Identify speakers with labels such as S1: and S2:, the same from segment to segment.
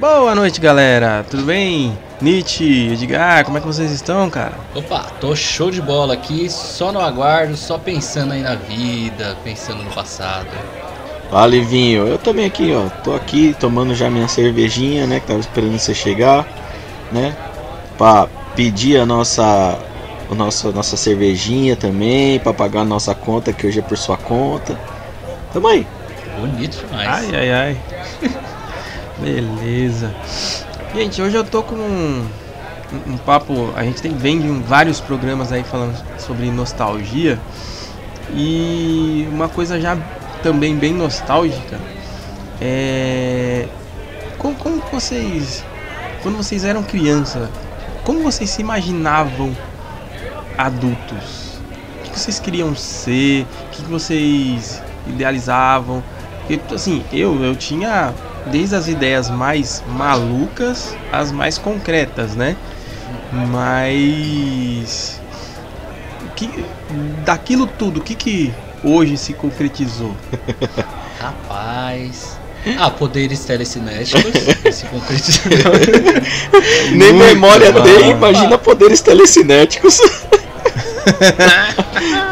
S1: Boa noite, galera. Tudo bem? Nietzsche, Edgar, como é que vocês estão, cara?
S2: Opa, tô show de bola aqui, só no aguardo, só pensando aí na vida, pensando no passado.
S3: Fala, Livinho. Eu também aqui, ó. Tô aqui tomando já minha cervejinha, né? Que tava esperando você chegar, né? Pra pedir a nossa, a nossa, nossa cervejinha também, pra pagar a nossa conta, que hoje é por sua conta. Tamo aí.
S2: Bonito demais.
S1: Ai, ai, ai. Beleza. Gente, hoje eu tô com um, um, papo. A gente tem vem de um- vários programas aí falando sobre nostalgia. E uma coisa já também bem nostálgica é. Como, como vocês. Quando vocês eram criança, como vocês se imaginavam adultos? O que vocês queriam ser? O que que vocês idealizavam? Porque, assim, eu, eu tinha desde as ideias mais malucas às mais concretas, né? Mas. Que, daquilo tudo, o que, que hoje se concretizou?
S2: Rapaz. Ah, poderes telecinéticos. se concretizou.
S3: Nem
S1: Muito
S3: memória tem, imagina poderes telecinéticos.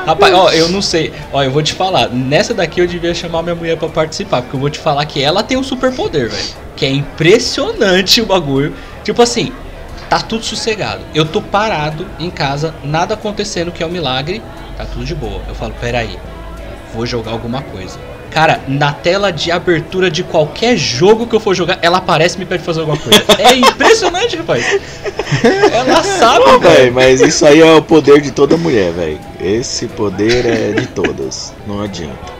S2: Rapaz, ó, eu não sei. Ó, eu vou te falar. Nessa daqui eu devia chamar minha mulher pra participar. Porque eu vou te falar que ela tem um superpoder, velho. Que é impressionante o bagulho. Tipo assim, tá tudo sossegado. Eu tô parado em casa, nada acontecendo, que é um milagre. Tá tudo de boa. Eu falo, peraí, vou jogar alguma coisa. Cara, na tela de abertura de qualquer jogo que eu for jogar, ela aparece e me pede fazer alguma coisa. É impressionante, rapaz. Ela sabe, velho.
S3: velho, mas isso aí é o poder de toda mulher, velho. Esse poder é de todas. Não adianta.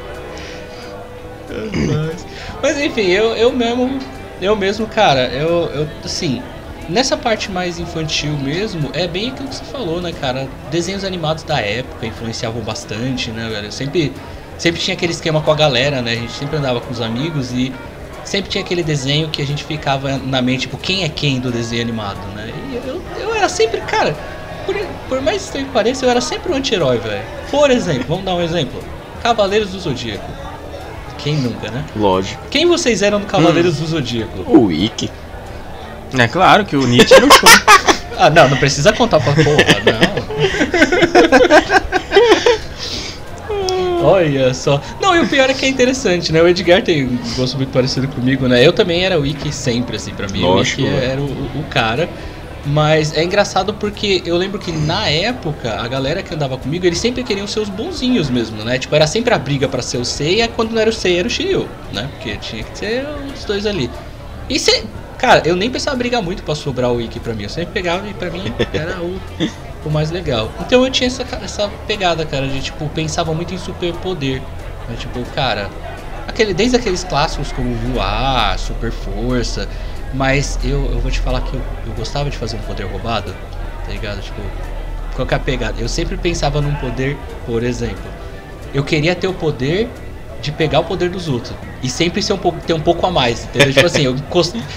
S2: Mas, mas enfim, eu, eu mesmo, eu mesmo, cara, eu, eu assim, nessa parte mais infantil mesmo, é bem aquilo que você falou, né, cara? Desenhos animados da época influenciavam bastante, né, velho? Eu sempre, sempre tinha aquele esquema com a galera, né? A gente sempre andava com os amigos e sempre tinha aquele desenho que a gente ficava na mente, tipo, quem é quem do desenho animado, né? E eu, eu era sempre, cara, por, por mais estranho que pareça, eu era sempre um anti-herói, velho. Por exemplo, vamos dar um exemplo: Cavaleiros do Zodíaco. Quem nunca, né?
S3: Lógico.
S2: Quem vocês eram no Cavaleiros do Zodíaco?
S3: O Wiki.
S1: É claro que o Nietzsche era o show.
S2: Ah, não, não precisa contar pra porra, não. Olha só. Não, e o pior é que é interessante, né? O Edgar tem um gosto muito parecido comigo, né? Eu também era o Wiki sempre, assim, pra mim.
S3: Lógico,
S2: o Wiki era o, o cara. Mas é engraçado porque eu lembro que na época, a galera que andava comigo, eles sempre queriam ser os bonzinhos mesmo, né? Tipo, era sempre a briga pra ser o Seiya, quando não era o Seiya era o Shiryu, né? Porque tinha que ser os dois ali. E se... Cara, eu nem pensava brigar muito pra sobrar o Wiki pra mim. Eu sempre pegava e pra mim era o, o mais legal. Então eu tinha essa, essa pegada, cara, de tipo, pensava muito em superpoder. Né? Tipo, cara, aquele, desde aqueles clássicos como voar, super força. Mas eu, eu vou te falar que eu, eu gostava de fazer um poder roubado, tá ligado? Tipo, qual que é a pegada? Eu sempre pensava num poder, por exemplo, eu queria ter o poder de pegar o poder dos outros. E sempre ser um pouco, ter um pouco a mais, entendeu? Tipo assim, eu.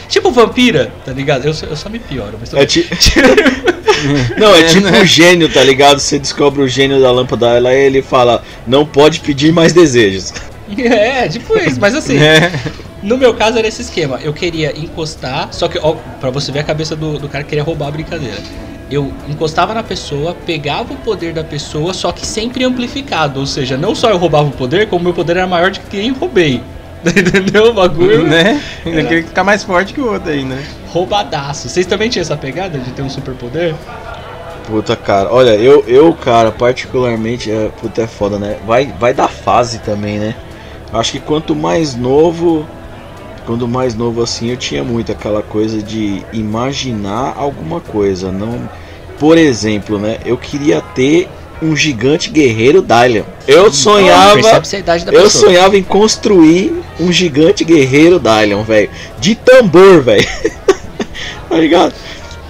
S2: Tipo vampira, tá ligado? Eu, só- eu só me pioro, mas tô-
S3: É ti- Não, é tipo o gênio, tá ligado? Você descobre o gênio da lâmpada lá e ele fala: Não pode pedir mais desejos.
S2: É, tipo isso, mas assim,
S1: É.
S2: no meu caso era esse esquema. Eu queria encostar, só que, ó, pra você ver a cabeça do, do cara que queria roubar a brincadeira. Eu encostava na pessoa, pegava o poder da pessoa, só que sempre amplificado. Ou seja, não só eu roubava o poder, como meu poder era maior do que quem roubei. Entendeu o bagulho?
S1: né? Ainda queria ficar mais forte que o outro aí, né?
S2: Roubadaço. Vocês também tinham essa pegada de ter um superpoder?
S3: Puta, cara, olha, eu, eu cara, particularmente, é, puta, é foda, né? Vai, vai da fase também, né? Acho que quanto mais novo, quando mais novo assim, eu tinha muito aquela coisa de imaginar alguma coisa. Não, por exemplo, né? Eu queria ter um gigante guerreiro Dylion. Eu sonhava,
S2: idade da
S3: eu
S2: pessoa.
S3: sonhava em construir um gigante guerreiro Dylion, velho. De tambor, velho. tá ligado?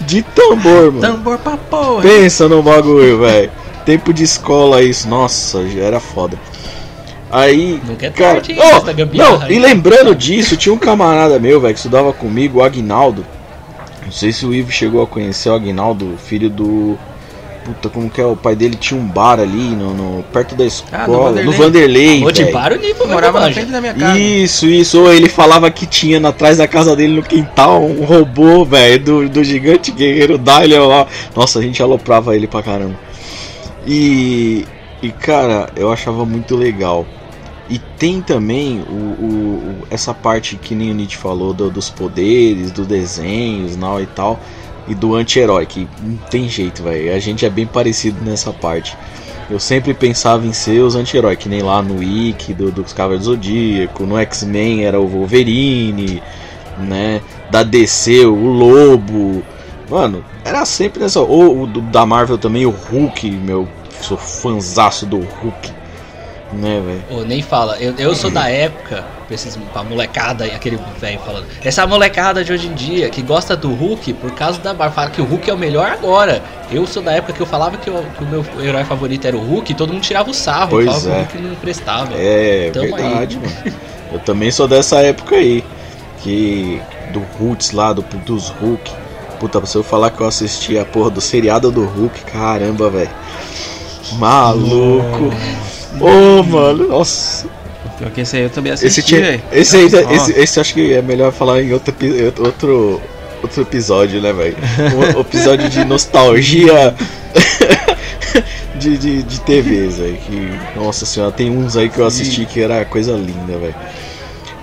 S3: De tambor, mano.
S1: Tambor pra porra.
S3: Pensa no bagulho, velho. Tempo de escola isso, nossa, já era foda. Aí,
S2: Nunca é
S3: cara,
S2: tarde,
S3: oh, não, e lembrando disso, tinha um camarada meu, velho, que estudava comigo, o Agnaldo. Não sei se o Ivo chegou a conhecer o Agnaldo, filho do Puta, como que é? O pai dele tinha um bar ali, no, no- perto da escola. no
S1: Vanderlei.
S3: Vanderlei.
S2: Ô, de
S3: velho.
S2: bar
S1: Eu morava na frente da minha casa.
S3: Isso, isso. Ou ele falava que tinha na- atrás da casa dele no quintal um robô, velho, do, do gigante guerreiro Dylion lá. Nossa, a gente aloprava ele pra caramba. E, e cara, eu achava muito legal. E tem também o, o- o- essa parte que nem o Nietzsche falou do- dos poderes, dos desenhos não, e tal. E do anti-herói, que não tem jeito, velho. A gente é bem parecido nessa parte. Eu sempre pensava em ser os anti-heróis, que nem lá no Wiki do, dos Cavaleiros do Zodíaco, no X-Men era o Wolverine, né? Da DC, o Lobo. Mano, era sempre nessa. Ou do- da Marvel também, o Hulk, meu. Sou fanzaço do Hulk. Né, velho?
S2: Ô, nem fala, eu, eu sou da época, pra, esses, pra molecada, e aquele velho falando, essa molecada de hoje em dia que gosta do Hulk por causa da Marvel, fala que o Hulk é o melhor agora. Eu sou da época que eu falava que, eu- que o meu herói favorito era o Hulk e todo mundo tirava o sarro,
S3: Pois
S2: falava que
S3: é.
S2: o Hulk não prestava.
S3: É
S2: Tamo
S3: verdade, mano. Eu também sou dessa época aí. Que. Do Roots lá, do, dos Hulk. Puta, se eu falar que eu assisti a porra do seriado do Hulk, caramba, velho. Maluco. Ô, mano, nossa.
S1: Pior que esse aí eu também assisti,
S3: Esse, tinha, esse, aí,
S1: Nossa.
S3: esse, esse acho que é melhor falar em outro, outro, outro episódio, né, velho? Um episódio de nostalgia de, de, de TVs, velho. Que, nossa senhora, tem uns aí que eu assisti que era coisa linda, velho.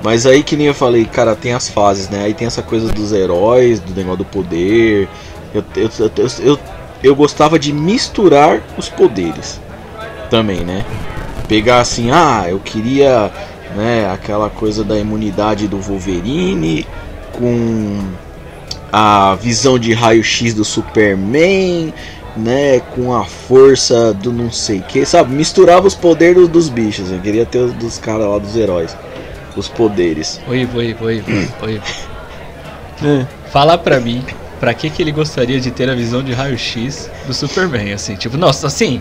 S3: Mas aí que nem eu falei, cara, tem as fases, né? Aí tem essa coisa dos heróis, do negócio do poder. Eu, eu, eu, eu, eu gostava de misturar os poderes também, né? Pegar assim, ah, eu queria né, aquela coisa da imunidade do Wolverine com a visão de raio-x do Superman, né, com a força do não sei que, sabe? Misturava os poderes dos bichos. Eu queria ter os dos caras lá dos heróis, os poderes.
S2: Oi, oi, oi, oi.
S1: É.
S2: Fala pra mim, pra que que ele gostaria de ter a visão de raio-x do Superman, assim, tipo, nossa, assim...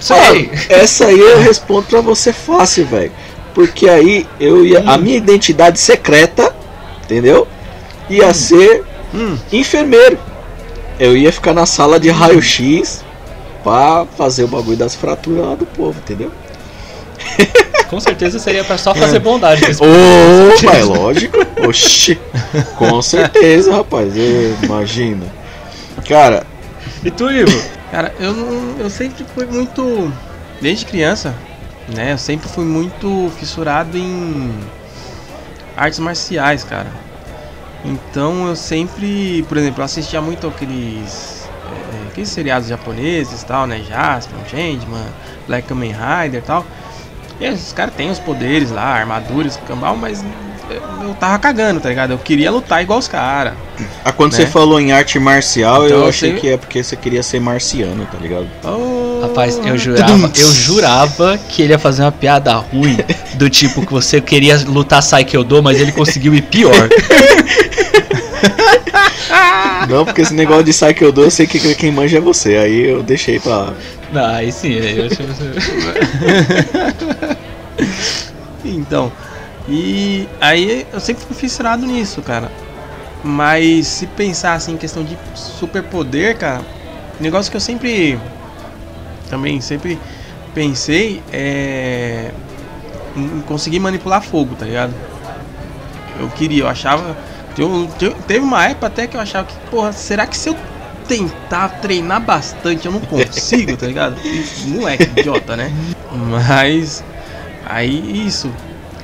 S2: Sei!
S3: Mano, essa aí eu respondo pra você fácil, velho. Porque aí eu ia. A minha identidade secreta, entendeu? Ia ser
S1: Hum.
S3: enfermeiro. Eu ia ficar na sala de raio-x pra fazer o bagulho das fraturas lá do povo, entendeu?
S2: Com certeza seria pra só fazer bondade.
S3: Ô, mas lógico. Oxi. Com certeza, rapaz. Eu, imagina. Cara,
S2: E tu, Ivo?
S1: Cara, eu não. Eu sempre fui muito. Desde criança, né? Eu sempre fui muito fissurado em artes marciais, cara. Então eu sempre, por exemplo, assistia muito aqueles. é, aqueles seriados japoneses tal, né? Jasper, Changeman, Black Kamen Rider tal. E esses caras têm os poderes lá, armaduras, cambal, mas eu tava cagando, tá ligado? Eu queria lutar igual os caras.
S3: ah, quando
S1: Né?
S3: você falou em arte marcial,
S1: Então
S3: eu achei
S1: sei-
S3: que é porque você queria ser marciano, tá ligado?
S2: Rapaz, eu jurava, eu jurava que ele ia fazer uma piada ruim, do tipo que você queria lutar Saikyodo, mas ele conseguiu ir pior.
S3: Não, porque esse negócio de Psycho eu sei que quem manja é você. Aí eu deixei pra.
S2: Não, aí sim, aí eu você...
S1: Então, e aí eu sempre fui fissurado nisso, cara. Mas se pensar assim em questão de superpoder, cara, negócio que eu sempre também sempre pensei é em conseguir manipular fogo, tá ligado? Eu queria, eu achava. eu- teve uma época até que eu achava que, porra, será que se eu tentar treinar bastante eu não consigo, tá ligado? Moleque, idiota, né? Mas Aí isso,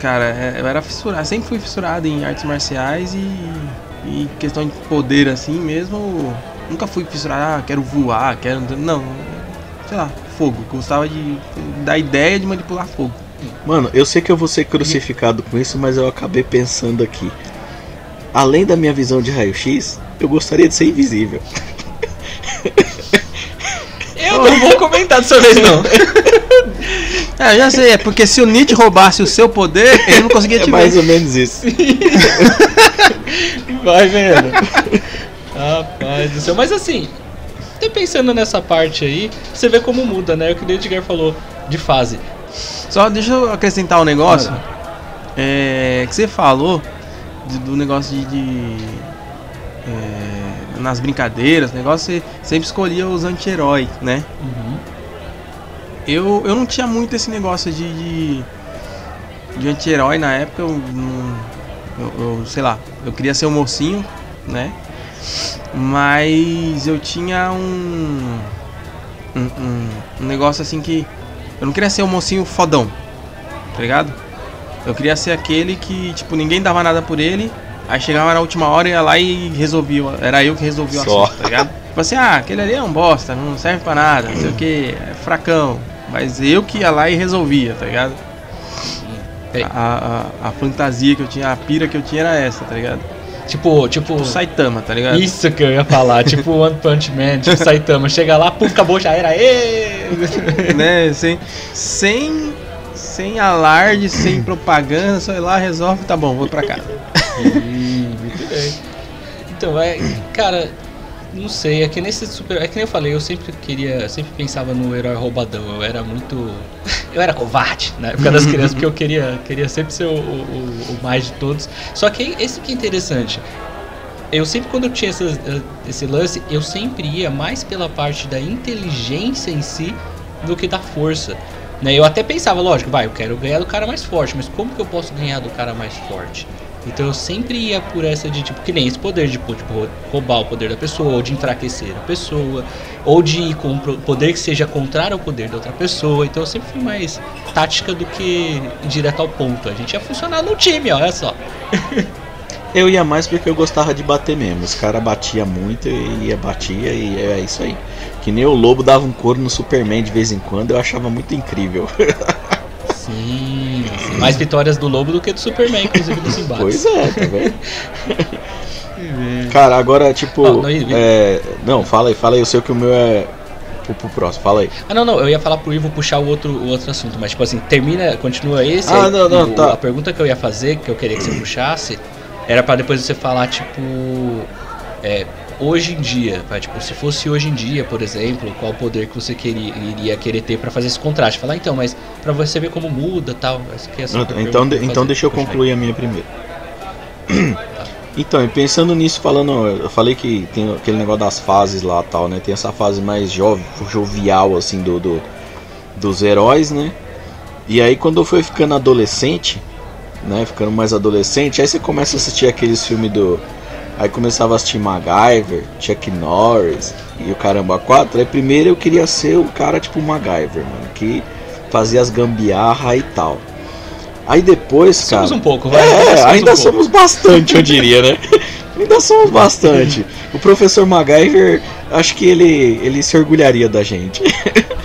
S1: cara, é, eu era fissurado, sempre fui fissurado em artes marciais e, e questão de poder assim mesmo. Nunca fui fissurado, ah, quero voar, quero. Não, sei lá, fogo. Gostava de. da ideia de manipular fogo.
S3: Mano, eu sei que eu vou ser crucificado com isso, mas eu acabei pensando aqui. Além da minha visão de raio-x, eu gostaria de ser invisível.
S2: Eu não vou comentar dessa vez, não.
S1: É, eu já sei, é porque se o Nietzsche roubasse o seu poder, ele não conseguia
S3: É
S1: te
S3: mais
S1: ver.
S3: ou menos isso.
S2: Vai vendo. Rapaz do céu. Mas assim, até pensando nessa parte aí, você vê como muda, né? O que o Edgar falou de fase.
S1: Só deixa eu acrescentar um negócio. É, que você falou de- do negócio de. de, é, nas brincadeiras, negócio, você sempre escolhia os anti-heróis, né?
S2: Uhum.
S1: Eu, eu não tinha muito esse negócio de, de, de anti-herói na época, eu, eu, eu, sei lá, eu queria ser um mocinho, né? Mas eu tinha um, um, um, um negócio assim que eu não queria ser um mocinho fodão, tá ligado? Eu queria ser aquele que, tipo, ninguém dava nada por ele, aí chegava na última hora, ia lá e resolvia, era eu que resolvia o assunto, tá ligado? Tipo assim, ah, aquele ali é um bosta, não serve pra nada, não sei o que, é fracão. Mas eu que ia lá e resolvia, tá ligado? A, a, a fantasia que eu tinha, a pira que eu tinha era essa, tá ligado?
S2: Tipo, tipo.
S1: O Saitama, tá ligado?
S2: Isso que eu ia falar, tipo One Punch Man, tipo Saitama, chega lá, pum, acabou, já era, ê!
S1: né? Sem, sem, sem alarde, sem propaganda, só ir lá, resolve, tá bom, vou pra casa.
S2: Muito bem. Então, é, cara, não sei, é que nesse super. É que nem eu falei, eu sempre queria, sempre pensava no herói roubadão. Eu era muito. Eu era covarde na época das crianças, porque eu queria, queria sempre ser o, o, o mais de todos. Só que esse que é interessante. Eu sempre, quando eu tinha essas- esse lance, eu sempre ia mais pela parte da inteligência em si do que da força. Né? Eu até pensava, lógico, vai, eu quero ganhar do cara mais forte, mas como que eu posso ganhar do cara mais forte? Então eu sempre ia por essa de tipo, que nem esse poder de tipo, rou- roubar o poder da pessoa, ou de enfraquecer a pessoa, ou de ir com poder que seja contrário ao poder da outra pessoa. Então eu sempre fui mais tática do que direto ao ponto. A gente ia funcionar no time, olha só.
S3: Eu ia mais porque eu gostava de bater mesmo. Os caras batiam muito e ia, batia e é isso aí. Que nem o Lobo dava um couro no Superman de vez em quando, eu achava muito incrível.
S2: Sim, mais vitórias do Lobo do que do Superman, inclusive nos embates.
S3: pois é, tá vendo? Cara, agora, tipo.
S2: Não, não,
S3: é, não, fala aí, fala aí. Eu sei que o meu é. Pro, pro próximo, fala aí.
S2: Ah, não, não, eu ia falar pro Ivo puxar o outro, o outro assunto, mas tipo assim, termina, continua esse.
S3: Ah,
S2: aí,
S3: não, não,
S2: Ivo,
S3: tá.
S2: A pergunta que eu ia fazer, que eu queria que você puxasse, era pra depois você falar, tipo. É, hoje em dia, vai, tipo, se fosse hoje em dia, por exemplo, qual poder que você queria, iria querer ter pra fazer esse contraste? Falar, então, mas pra você ver como muda tal. É sua
S3: Então, então,
S2: ia
S3: então deixa eu concluir a minha primeiro. Então, e pensando nisso, falando, eu falei que tem aquele negócio das fases lá tal, né? Tem essa fase mais jov, jovial, assim, do, do- dos heróis, né? E aí quando eu fui ficando adolescente, né? Ficando mais adolescente, aí você começa a assistir aqueles filmes do. Aí começava a assistir MacGyver, Chuck Norris e o caramba 4. Aí primeiro eu queria ser o cara tipo MacGyver, mano, que fazia as gambiarra e tal. Aí depois, cara.
S2: Somos um pouco, vai.
S3: É,
S2: somos
S3: ainda
S2: um pouco.
S3: somos bastante, eu diria, né? ainda somos bastante. O professor MacGyver, acho que ele, ele se orgulharia da gente.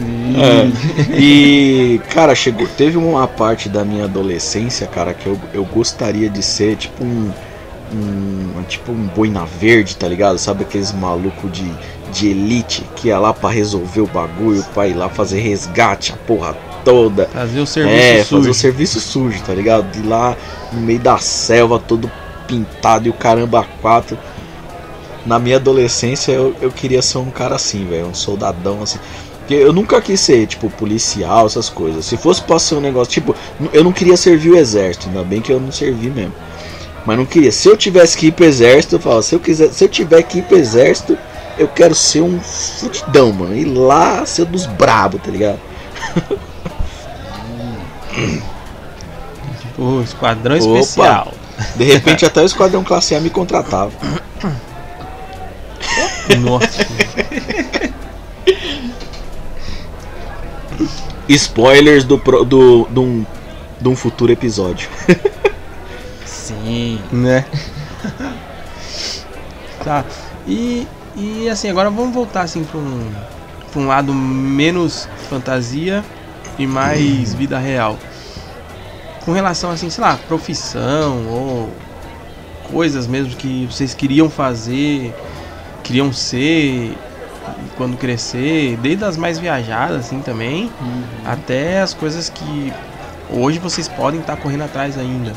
S3: É. E, cara, chegou, teve uma parte da minha adolescência, cara, que eu, eu gostaria de ser tipo um, um. Tipo um boina verde, tá ligado? Sabe aqueles maluco de, de elite que ia lá pra resolver o bagulho, pra ir lá fazer resgate, a porra toda.
S1: Fazer o serviço
S3: É,
S1: sujo.
S3: fazer o serviço sujo, tá ligado? De lá no meio da selva, todo pintado e o caramba quatro. Na minha adolescência eu, eu queria ser um cara assim, velho, um soldadão assim. Porque eu nunca quis ser, tipo, policial, essas coisas. Se fosse pra ser um negócio, tipo, eu não queria servir o exército, ainda bem que eu não servi mesmo. Mas não queria. Se eu tivesse que ir pro exército, eu falava, se eu quiser, se eu tiver que ir pro exército, eu quero ser um fudidão, mano. Ir lá ser dos brabo, tá ligado?
S1: Tipo, esquadrão
S3: Opa.
S1: especial.
S3: De repente até o Esquadrão Classe A me contratava.
S1: Nossa.
S3: Spoilers do, do, de, um, de um futuro episódio.
S2: Sim.
S1: né? tá. E, e assim, agora vamos voltar assim para um, pra um lado menos fantasia e mais vida real. Com relação assim, sei lá, profissão ou coisas mesmo que vocês queriam fazer, queriam ser quando crescer, desde as mais viajadas assim também, até as coisas que hoje vocês podem estar correndo atrás ainda.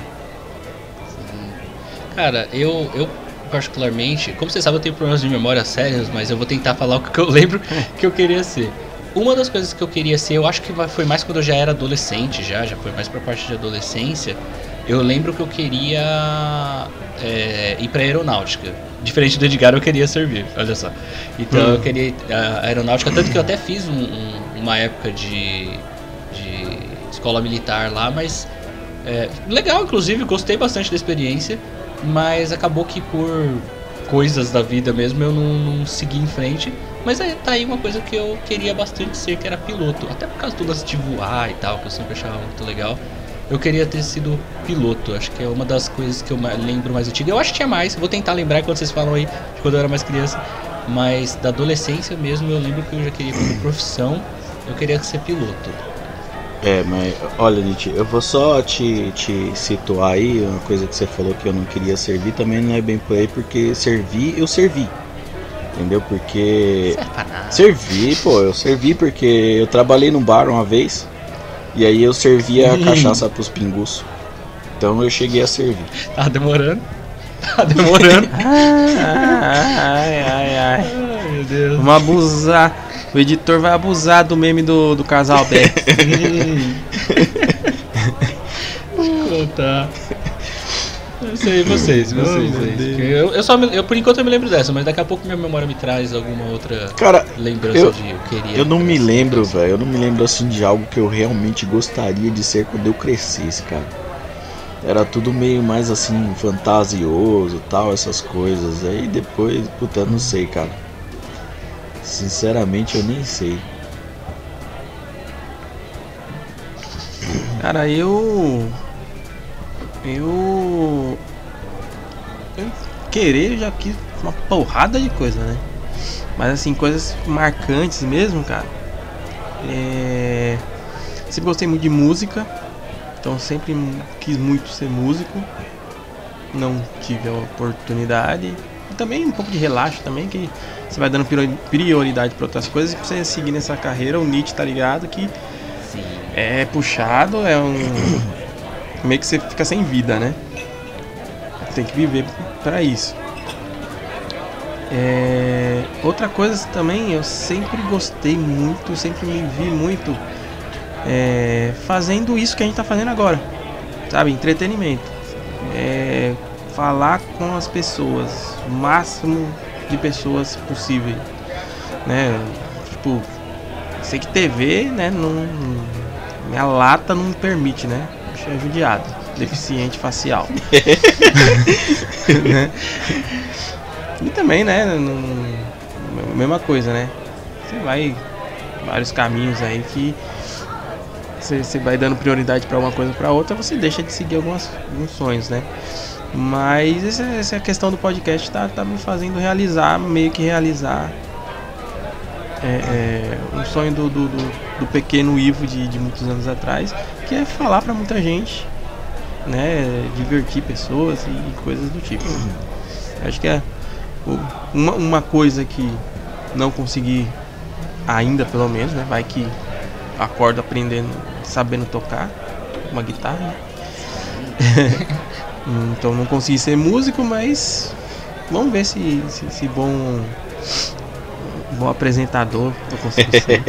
S2: Cara, eu, eu particularmente, como você sabe, eu tenho problemas de memória sérios, mas eu vou tentar falar o que eu lembro que eu queria ser. Uma das coisas que eu queria ser, eu acho que foi mais quando eu já era adolescente, já, já foi mais pra parte de adolescência. Eu lembro que eu queria é, ir pra aeronáutica. diferente do Edgar, eu queria servir, olha só. Então
S1: Hum.
S2: eu queria a aeronáutica, tanto que eu até fiz um- um- uma época de, de escola militar lá, mas é, legal, inclusive, gostei bastante da experiência, mas acabou que por coisas da vida mesmo eu não, não segui em frente. Mas aí tá aí uma coisa que eu queria bastante ser, que era piloto. Até por causa do lance de voar e tal, que eu sempre achava muito legal. Eu queria ter sido piloto, acho que é uma das coisas que eu lembro mais antiga. Eu acho que tinha mais, vou tentar lembrar quando vocês falam aí de quando eu era mais criança. Mas da adolescência mesmo, eu lembro que eu já queria como profissão, eu queria ser piloto.
S3: É, mas olha, Nietzsche, eu vou só te, te situar aí, uma coisa que você falou que eu não queria servir, também não é bem por aí, porque servir, eu servi. Entendeu? Porque.
S2: Nada.
S3: Servi, pô, eu servi porque eu trabalhei num bar uma vez e aí eu servia a cachaça pros pingus. Então eu cheguei a servir.
S2: Tá demorando. Tá demorando.
S1: Ai, ai, ai.
S2: Ai, meu Deus.
S1: Vamos abusar. O editor vai abusar do meme do, do casal Beck.
S2: contar. Eu sei, vocês, vocês. Porque Eu, eu só me- eu, por enquanto eu me lembro dessa, mas daqui a pouco minha memória me traz alguma outra
S3: Cara,
S2: lembrança
S3: Eu-
S2: de eu queria.
S3: eu não me lembro, velho. Eu não me lembro assim de algo que eu realmente gostaria de ser quando eu crescesse, cara. Era tudo meio mais assim, fantasioso tal, essas coisas. Aí depois, puta, não sei, cara. Sinceramente, eu nem sei.
S1: Cara, eu. Eu. Eu querer eu já quis uma porrada de coisa, né? Mas assim, coisas marcantes mesmo, cara. É. Sempre gostei muito de música. Então sempre quis muito ser músico. Não tive a oportunidade. E também um pouco de relaxo também, que você vai dando priori- prioridade para outras coisas. E pra você seguir nessa carreira, o Nietzsche tá ligado que
S2: Sim.
S1: é puxado, é um. meio que você fica sem vida, né? Tem que viver pra isso. É, Outra coisa também, eu sempre gostei muito, sempre me vi muito é, fazendo isso que a gente tá fazendo agora, sabe? Entretenimento. É, falar com as pessoas, o máximo de pessoas possível, né? Tipo, sei que TV, né? Não, minha lata não permite, né? Bicho é judiado, deficiente facial. né? E também, né? não- mesma coisa, né? Você vai vários caminhos aí que você, vai dando prioridade para uma coisa para outra, você deixa de seguir algumas, alguns sonhos, né? Mas essa, questão do podcast tá, tá me fazendo realizar, meio que realizar é, é, um sonho do, do, do- do pequeno Ivo de, de muitos anos atrás, que é falar para muita gente, né? Divertir pessoas e, coisas do tipo. Acho que é uma, uma coisa que não consegui ainda, pelo menos, né? Vai que acordo aprendendo, sabendo tocar uma guitarra. então não consegui ser músico, mas vamos ver se, se, se bom bom apresentador eu consigo ser.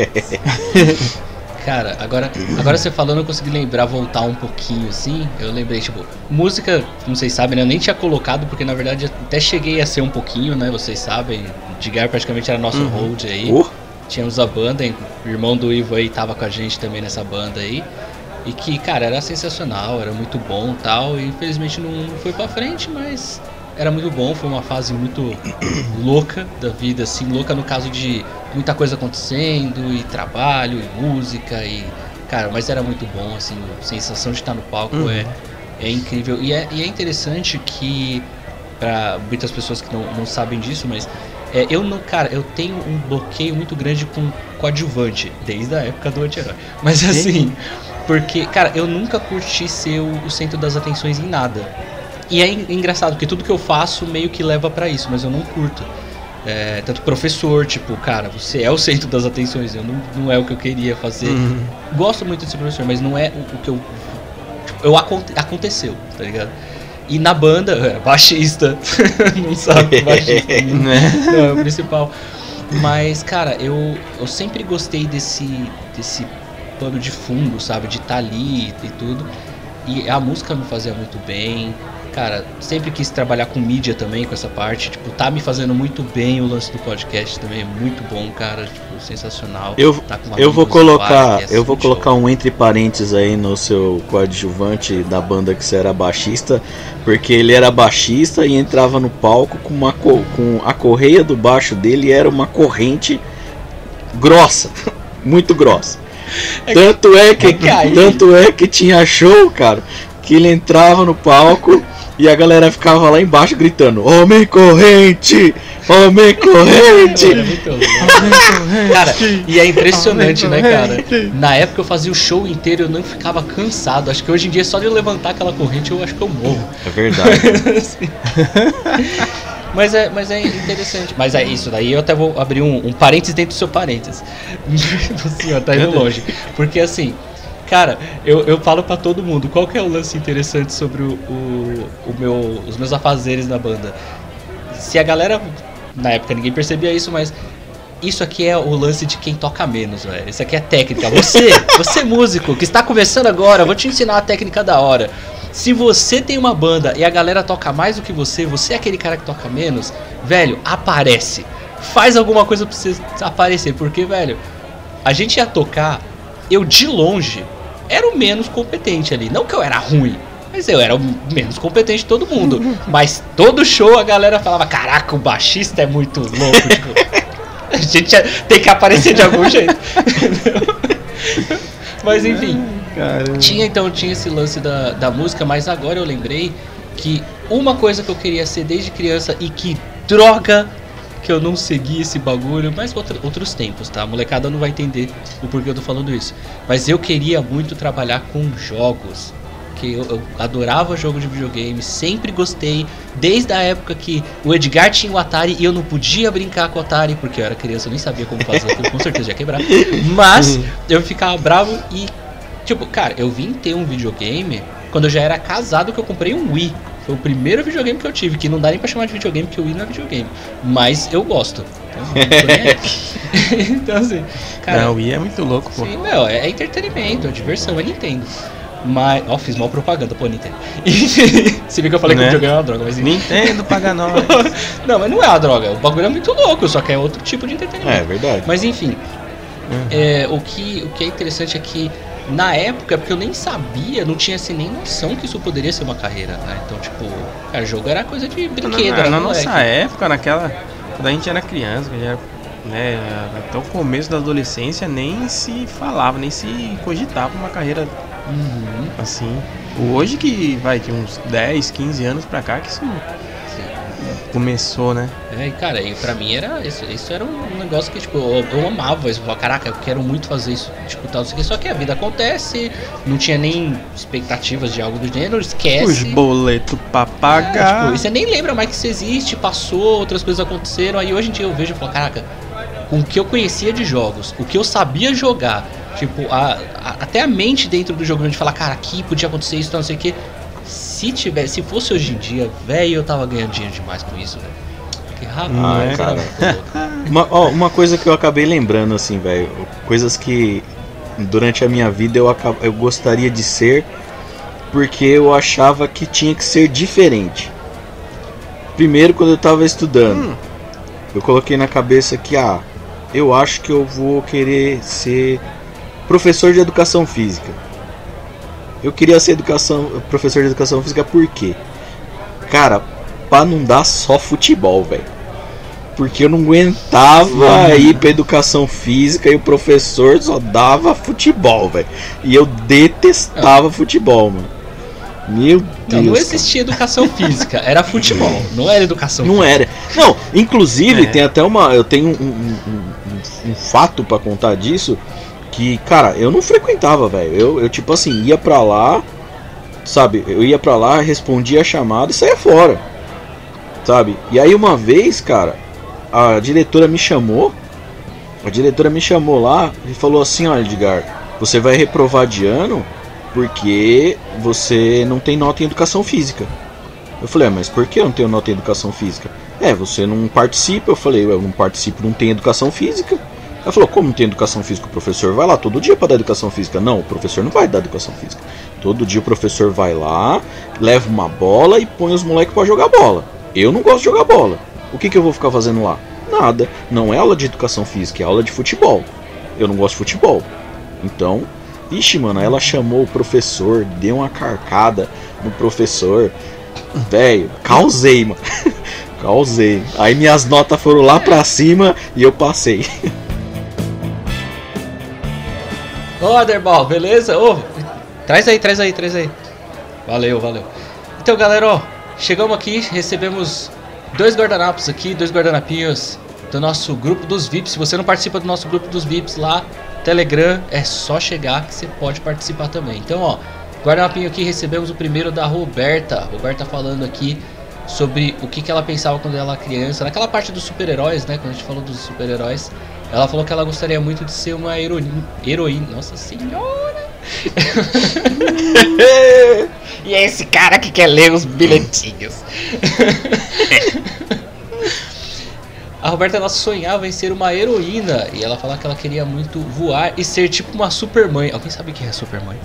S2: Cara, agora, agora você falando, eu consegui lembrar, voltar um pouquinho assim. Eu lembrei, tipo, música, como vocês sabem, né? Eu nem tinha colocado, porque na verdade até cheguei a ser um pouquinho, né? Vocês sabem. Edgar praticamente era nosso
S1: Uhum.
S2: hold aí.
S3: Oh,
S2: Tínhamos a banda, o irmão do Ivo aí tava com a gente também nessa banda aí. E que, cara, era sensacional, era muito bom tal. E infelizmente não foi pra frente, mas era muito bom. Foi uma fase muito louca da vida, assim, louca no caso de muita coisa acontecendo, e trabalho, e música, e. Cara, mas era muito bom, assim, a sensação de estar no palco
S1: Uhum.
S2: é, é incrível. E é, e é interessante que, para muitas pessoas que não, não sabem disso, mas é, eu não, cara, eu tenho um bloqueio muito grande com coadjuvante, desde a época do anti-herói. Mas assim, porque, cara, eu nunca curti ser o, o centro das atenções em nada. E é en- engraçado, porque tudo que eu faço meio que leva pra isso, mas eu não curto. É, tanto professor, tipo, cara, você é o centro das atenções, eu não, não é o que eu queria fazer.
S1: Uhum.
S2: Gosto muito de ser professor, mas não é o, o que eu. Tipo, eu aconte- aconteceu, tá ligado? E na banda, é, baixista, não sabe, baixista.
S1: Né?
S2: Não, é o principal. Mas, cara, eu, eu sempre gostei desse, desse pano de fundo, sabe? De estar ali e tudo. E a música me fazia muito bem. cara, sempre quis trabalhar com mídia também, com essa parte. Tipo, tá me fazendo muito bem o lance do podcast também. É muito bom, cara. Tipo, sensacional.
S3: Eu,
S2: Tá
S3: eu vou colocar,
S2: bar, é
S3: eu vou
S2: show.
S3: colocar um entre parênteses aí no seu coadjuvante da banda que você era baixista, porque ele era baixista e entrava no palco com uma co- com a correia do baixo dele era uma corrente grossa, muito grossa.
S2: É
S3: Tanto é que
S2: é
S3: tanto é que tinha show, cara, que ele entrava no palco e a galera ficava lá embaixo gritando: "Homem corrente! Homem corrente!"
S2: Cara, e é impressionante, né, cara? Na época eu fazia o show inteiro e eu não ficava cansado. Acho que hoje em dia, só de eu levantar aquela corrente, eu acho que eu morro.
S3: É verdade.
S2: Assim. mas, é, mas é interessante. Mas é isso, daí eu até vou abrir um, um parênteses dentro do seu parênteses. o senhor tá indo longe. Porque assim, cara, eu, eu falo pra todo mundo, qual que é o lance interessante sobre o, o, o meu, os meus afazeres na banda? Se a galera, na época ninguém percebia isso, mas isso aqui é o lance de quem toca menos, velho. Isso aqui é técnica. Você, você músico que está começando agora, vou te ensinar a técnica da hora. Se você tem uma banda e a galera toca mais do que você, você é aquele cara que toca menos, velho, aparece. Faz alguma coisa pra você aparecer, porque, velho, a gente ia tocar, eu de longe era o menos competente ali. Não que eu era ruim, mas eu era o menos competente de todo mundo. Mas todo show a galera falava: Caraca, o baixista é muito louco. tipo, a gente tem que aparecer de algum jeito. mas enfim,
S1: Caramba.
S2: tinha então tinha esse lance da, da música, mas agora eu lembrei que uma coisa que eu queria ser desde criança e que droga que eu não segui esse bagulho, mas outra- outros tempos, tá? A molecada não vai entender o porquê eu tô falando isso. Mas eu queria muito trabalhar com jogos. Que eu, eu adorava jogo de videogame, sempre gostei, desde a época que o Edgar tinha o Atari e eu não podia brincar com o Atari, porque eu era criança, eu nem sabia como fazer com certeza ia quebrar. Mas eu ficava bravo e Tipo, cara, eu vim ter um videogame quando eu já era casado que eu comprei um Wii. Foi o primeiro videogame que eu tive, que não dá nem pra chamar de videogame, porque o Wii não é videogame. Mas eu gosto. Então, aí. então assim, cara,
S1: Não, o Wii é muito louco, pô.
S2: sim, é, é entretenimento, é diversão, é Nintendo. Mas, ó, fiz mal propaganda, pô, Nintendo. Se bem que eu falei que o
S1: Né?
S2: videogame é uma droga, mas.
S1: Nintendo paga nós.
S2: Não, mas não é uma droga, o bagulho é muito louco, só que é outro tipo de entretenimento.
S3: É verdade.
S2: Mas enfim, é, o, que, o que é interessante é que na época, porque eu nem sabia, não tinha assim nem noção que isso poderia ser uma carreira, né? Então, tipo, cara, jogo era coisa de brinquedo,
S1: na,
S2: era
S1: na
S2: moleque.
S1: nossa época, naquela. Quando a gente era criança, que já né, até o começo da adolescência, nem se falava, nem se cogitava uma carreira
S2: Uhum,
S1: assim. Hoje que vai de uns 10, 15 anos pra cá que isso. Começou, né?
S2: É, e cara, e pra mim era isso, isso era um negócio que, tipo, eu, eu amava isso. Eu falava, caraca, eu quero muito fazer isso, tipo, tal, não sei o que. Só que a vida acontece, não tinha nem expectativas de algo do gênero, esquece.
S1: Os boletos pra
S2: É, tipo, você nem lembra mais que isso existe, passou, outras coisas aconteceram. Aí hoje em dia eu vejo e falo, caraca, com o que eu conhecia de jogos, o que eu sabia jogar, tipo, a, a- até a mente dentro do jogo de falar, cara, aqui podia acontecer isso, não sei o que. Se tivesse, se fosse hoje em dia, velho, eu tava ganhando dinheiro demais com isso, velho. Que rapaz,
S3: Ah, é,
S2: cara.
S3: Uma, ó, uma coisa que eu acabei lembrando, assim, velho. Coisas que durante a minha vida eu, aca- eu gostaria de ser porque eu achava que tinha que ser diferente. Primeiro, quando eu tava estudando,
S1: Hum.
S3: eu coloquei na cabeça que, ah, eu acho que eu vou querer ser professor de educação física. Eu queria ser educação, professor de educação física por quê? Cara, pra não dar só futebol, velho. Porque eu não aguentava ir pra educação física e o professor só dava futebol, velho. E eu detestava futebol, mano. Meu Deus.
S2: Então, não
S3: cara.
S2: existia educação física, era futebol, não era educação
S3: Não
S2: física.
S3: era. Não, inclusive
S1: É.
S3: tem até uma. Eu tenho um, um- um- um fato pra contar disso. Que, cara, eu não frequentava, velho. Eu, eu, tipo assim, ia pra lá, sabe? Eu ia pra lá, respondia a chamada e saía fora, sabe? E aí uma vez, cara, a diretora me chamou. A diretora me chamou lá e falou assim: Olha, Edgar, você vai reprovar de ano porque você não tem nota em educação física. Eu falei, ah, mas por que eu não tenho nota em educação física? É, você não participa. Eu falei, eu não participo, não tenho educação física. Ela falou, como tem educação física? O professor vai lá todo dia para dar educação física. Não, o professor não vai dar educação física. Todo dia o professor vai lá, leva uma bola e põe os moleques para jogar bola. Eu não gosto de jogar bola. O que, que eu vou ficar fazendo lá? Nada. Não é aula de educação física, é aula de futebol. Eu não gosto de futebol. Então, ixi, mano, ela chamou o professor, deu uma carcada no professor. Velho, causei, mano. causei. Aí minhas notas foram lá pra cima e eu passei.
S2: Ô, Aderbal, beleza? Ô, traz aí, traz aí, traz aí. Valeu, valeu. Então, galera, ó, chegamos aqui, recebemos dois guardanapos aqui, dois guardanapinhos do nosso grupo dos VIPs. Se você não participa do nosso grupo dos VIPs lá, Telegram, é só chegar que você pode participar também. Então, ó, guardanapinho aqui, recebemos o primeiro da Roberta. Roberta falando aqui sobre o que, que ela pensava quando ela era criança, naquela parte dos super-heróis, né? Quando a gente falou dos super-heróis. Ela falou que ela gostaria muito de ser uma heroína. heroína. Nossa senhora! e é esse cara que quer ler os bilhetinhos. A Roberta ela sonhava em ser uma heroína e ela falava que ela queria muito voar e ser tipo uma supermãe. Alguém sabe quem é a supermãe?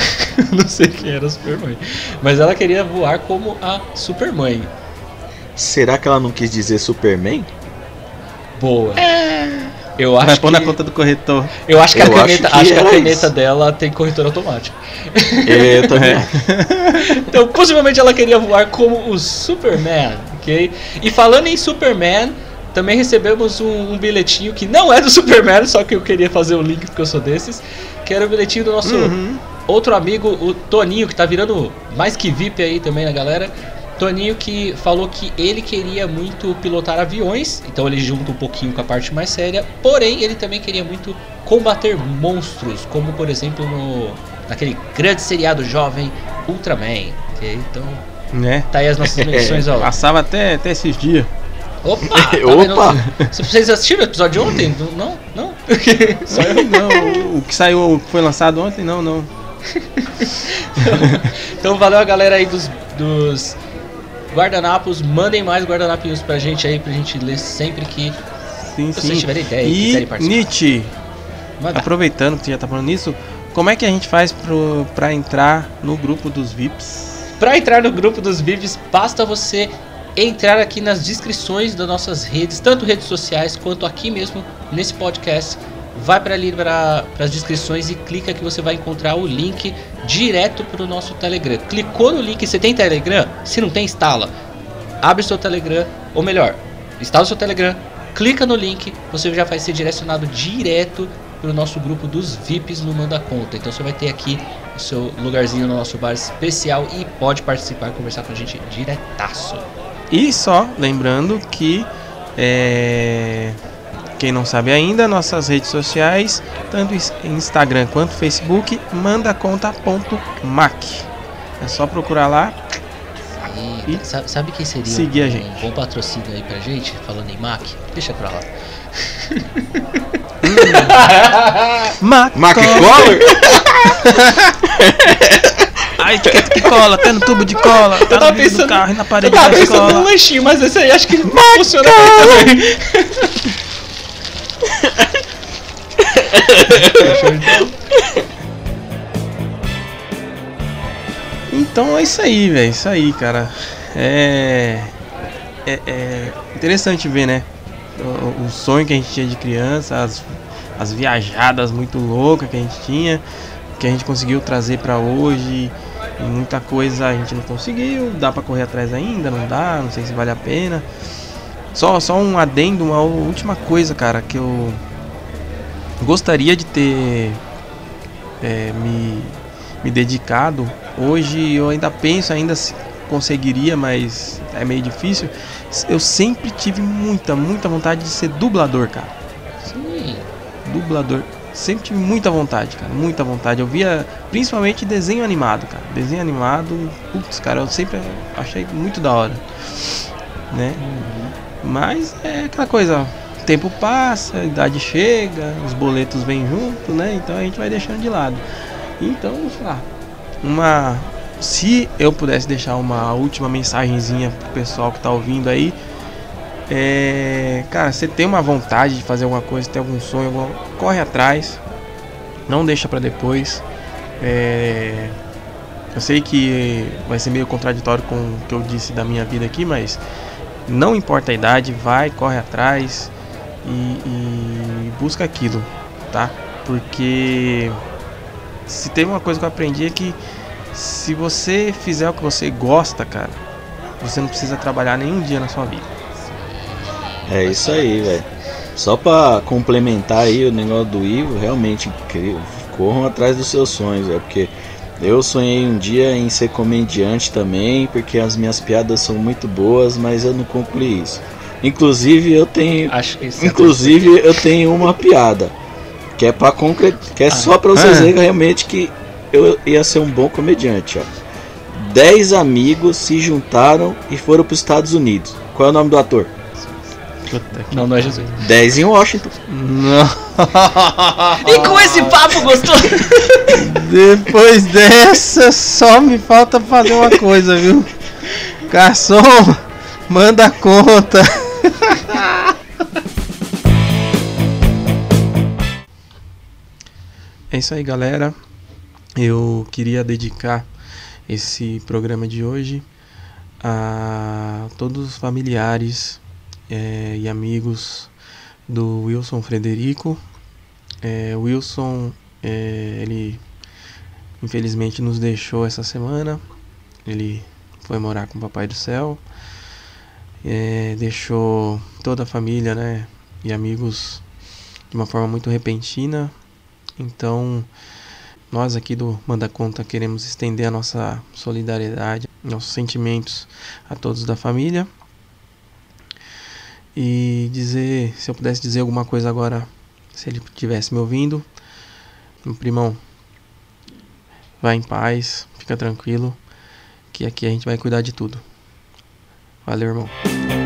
S2: Não sei quem era a supermãe, mas ela queria voar como a supermãe.
S3: Será que ela não quis dizer Superman?
S2: Boa. Eu acho
S1: Vai pôr
S2: que...
S1: na conta do corretor.
S2: Eu acho que
S3: Eu
S2: a
S3: acho
S2: caneta,
S3: que
S2: acho que a caneta
S3: isso.
S2: dela tem corretor automático.
S3: É, eu também.
S2: Então, possivelmente ela queria voar como o Superman, ok? E falando em Superman, também recebemos um, um bilhetinho que não é do Superman, só que eu queria fazer o link porque eu sou desses, que era o bilhetinho do nosso
S1: Uhum.
S2: Outro amigo, o Toninho, que tá virando mais que VIP aí também na galera. Toninho que falou que ele queria muito pilotar aviões, então ele junta um pouquinho com a parte mais séria, porém ele também queria muito combater monstros, como por exemplo no naquele grande seriado jovem Ultraman. ok? Então
S1: Né?
S2: tá aí as nossas menções ao.
S1: Passava até, até esses dias.
S2: Opa! Tá
S3: Opa!
S2: vendo? Vocês assistiram o episódio de ontem? Não? Não? Só eu.
S1: Não, o que saiu, o que foi lançado ontem, não, não.
S2: Então valeu a galera aí dos, dos guardanapos. Mandem mais guardanapinhos pra gente aí, pra gente ler sempre que
S1: Sim,
S2: Se
S1: sim.
S2: vocês tiverem ideia e quiserem participar.
S1: Nietzsche,
S2: manda.
S1: aproveitando que você já tá falando nisso, como é que a gente faz pro, pra entrar no grupo dos VIPs?
S2: Pra entrar no grupo dos VIPs, basta você entrar aqui nas descrições das nossas redes, tanto redes sociais quanto aqui mesmo nesse podcast. Vai para ali para as descrições e clica que você vai encontrar o link direto para o nosso Telegram. Clicou no link, você tem Telegram? Se não tem, instala. Abre seu Telegram, ou melhor, instala o seu Telegram, clica no link, você já vai ser direcionado direto para o nosso grupo dos VIPs no Manda Conta. Então você vai ter aqui o seu lugarzinho no nosso bar especial e pode participar e conversar com a gente diretaço.
S1: E só lembrando que é, quem não sabe ainda, nossas redes sociais, tanto ins- Instagram quanto Facebook, mandaconta.mac. É só procurar lá.
S2: E,
S1: E
S2: sabe, sabe quem seria
S1: seguir a
S2: um
S1: gente.
S2: bom patrocínio aí pra gente, falando em Mac? Deixa pra lá.
S1: Mac,
S3: Mac
S1: Cola.
S3: Collar?
S1: A etiqueta que cola, até no tubo de cola, tá
S2: tava
S1: no
S2: pensando-
S1: carro e na
S2: Eu
S1: parede
S2: tava
S1: da
S2: pensando num
S1: escola.
S2: lanchinho, mas esse aí acho que não funciona bem também. Então?
S1: É isso aí, velho. Isso aí, cara. É, é. é interessante ver, né? O, o sonho que a gente tinha de criança, as, as viajadas muito loucas que a gente tinha, que a gente conseguiu trazer pra hoje. E muita coisa a gente não conseguiu. Dá pra correr atrás ainda? Não dá? Não sei se vale a pena. Só, só um adendo, uma última coisa, cara, que eu gostaria de ter é, me, me dedicado. Hoje eu ainda penso, ainda se conseguiria, mas é meio difícil. Eu sempre tive muita, muita vontade de ser dublador, cara.
S2: Sim.
S1: Dublador. Sempre tive muita vontade, cara. Muita vontade. Eu via principalmente desenho animado, cara. Desenho animado, putz, cara, eu sempre achei muito da hora. Né? Mas é aquela coisa, tempo passa, a idade chega, os boletos vêm junto, né? Então a gente vai deixando de lado. Então, sei lá, uma se eu pudesse deixar uma última mensagenzinha pro pessoal que tá ouvindo aí, é, cara, você tem uma vontade de fazer alguma coisa, tem algum sonho, alguma- corre atrás, não deixa pra depois. É, Eu sei que vai ser meio contraditório com o que eu disse da minha vida aqui, mas não importa a idade, vai, corre atrás e, e busca aquilo, tá? Porque se tem uma coisa que eu aprendi é que se você fizer o que você gosta, cara, você não precisa trabalhar nenhum dia na sua vida.
S3: É isso aí, velho. Só pra complementar aí o negócio do Ivo, realmente. Corram atrás dos seus sonhos, é porque eu sonhei um dia em ser comediante também, porque as minhas piadas são muito boas, mas eu não concluí isso. Inclusive eu tenho,
S2: Acho que isso é
S3: inclusive eu tenho uma piada que é para concre... que é só para vocês
S1: Ah.
S3: verem realmente que eu ia ser um bom comediante, ó. Dez amigos se juntaram e foram para os Estados Unidos. Qual é o nome do ator?
S2: Não, não é Jesus.
S3: 10 em Washington.
S1: Não.
S2: E com esse papo gostoso.
S1: Depois dessa, só me falta fazer uma coisa, viu? Garçom, manda a conta. É isso aí, galera. Eu queria dedicar esse programa de hoje a todos os familiares eh, e amigos do Wilson Frederico. Eh, Wilson, eh, ele infelizmente nos deixou essa semana. Ele foi morar com o Papai do Céu. Eh, deixou toda a família, né, e amigos de uma forma muito repentina. Então, nós aqui do Manda Conta queremos estender a nossa solidariedade, nossos sentimentos a todos da família. E dizer, se eu pudesse dizer alguma coisa agora, se ele estivesse me ouvindo, meu primão, vai em paz, fica tranquilo, que aqui a gente vai cuidar de tudo. Valeu, irmão.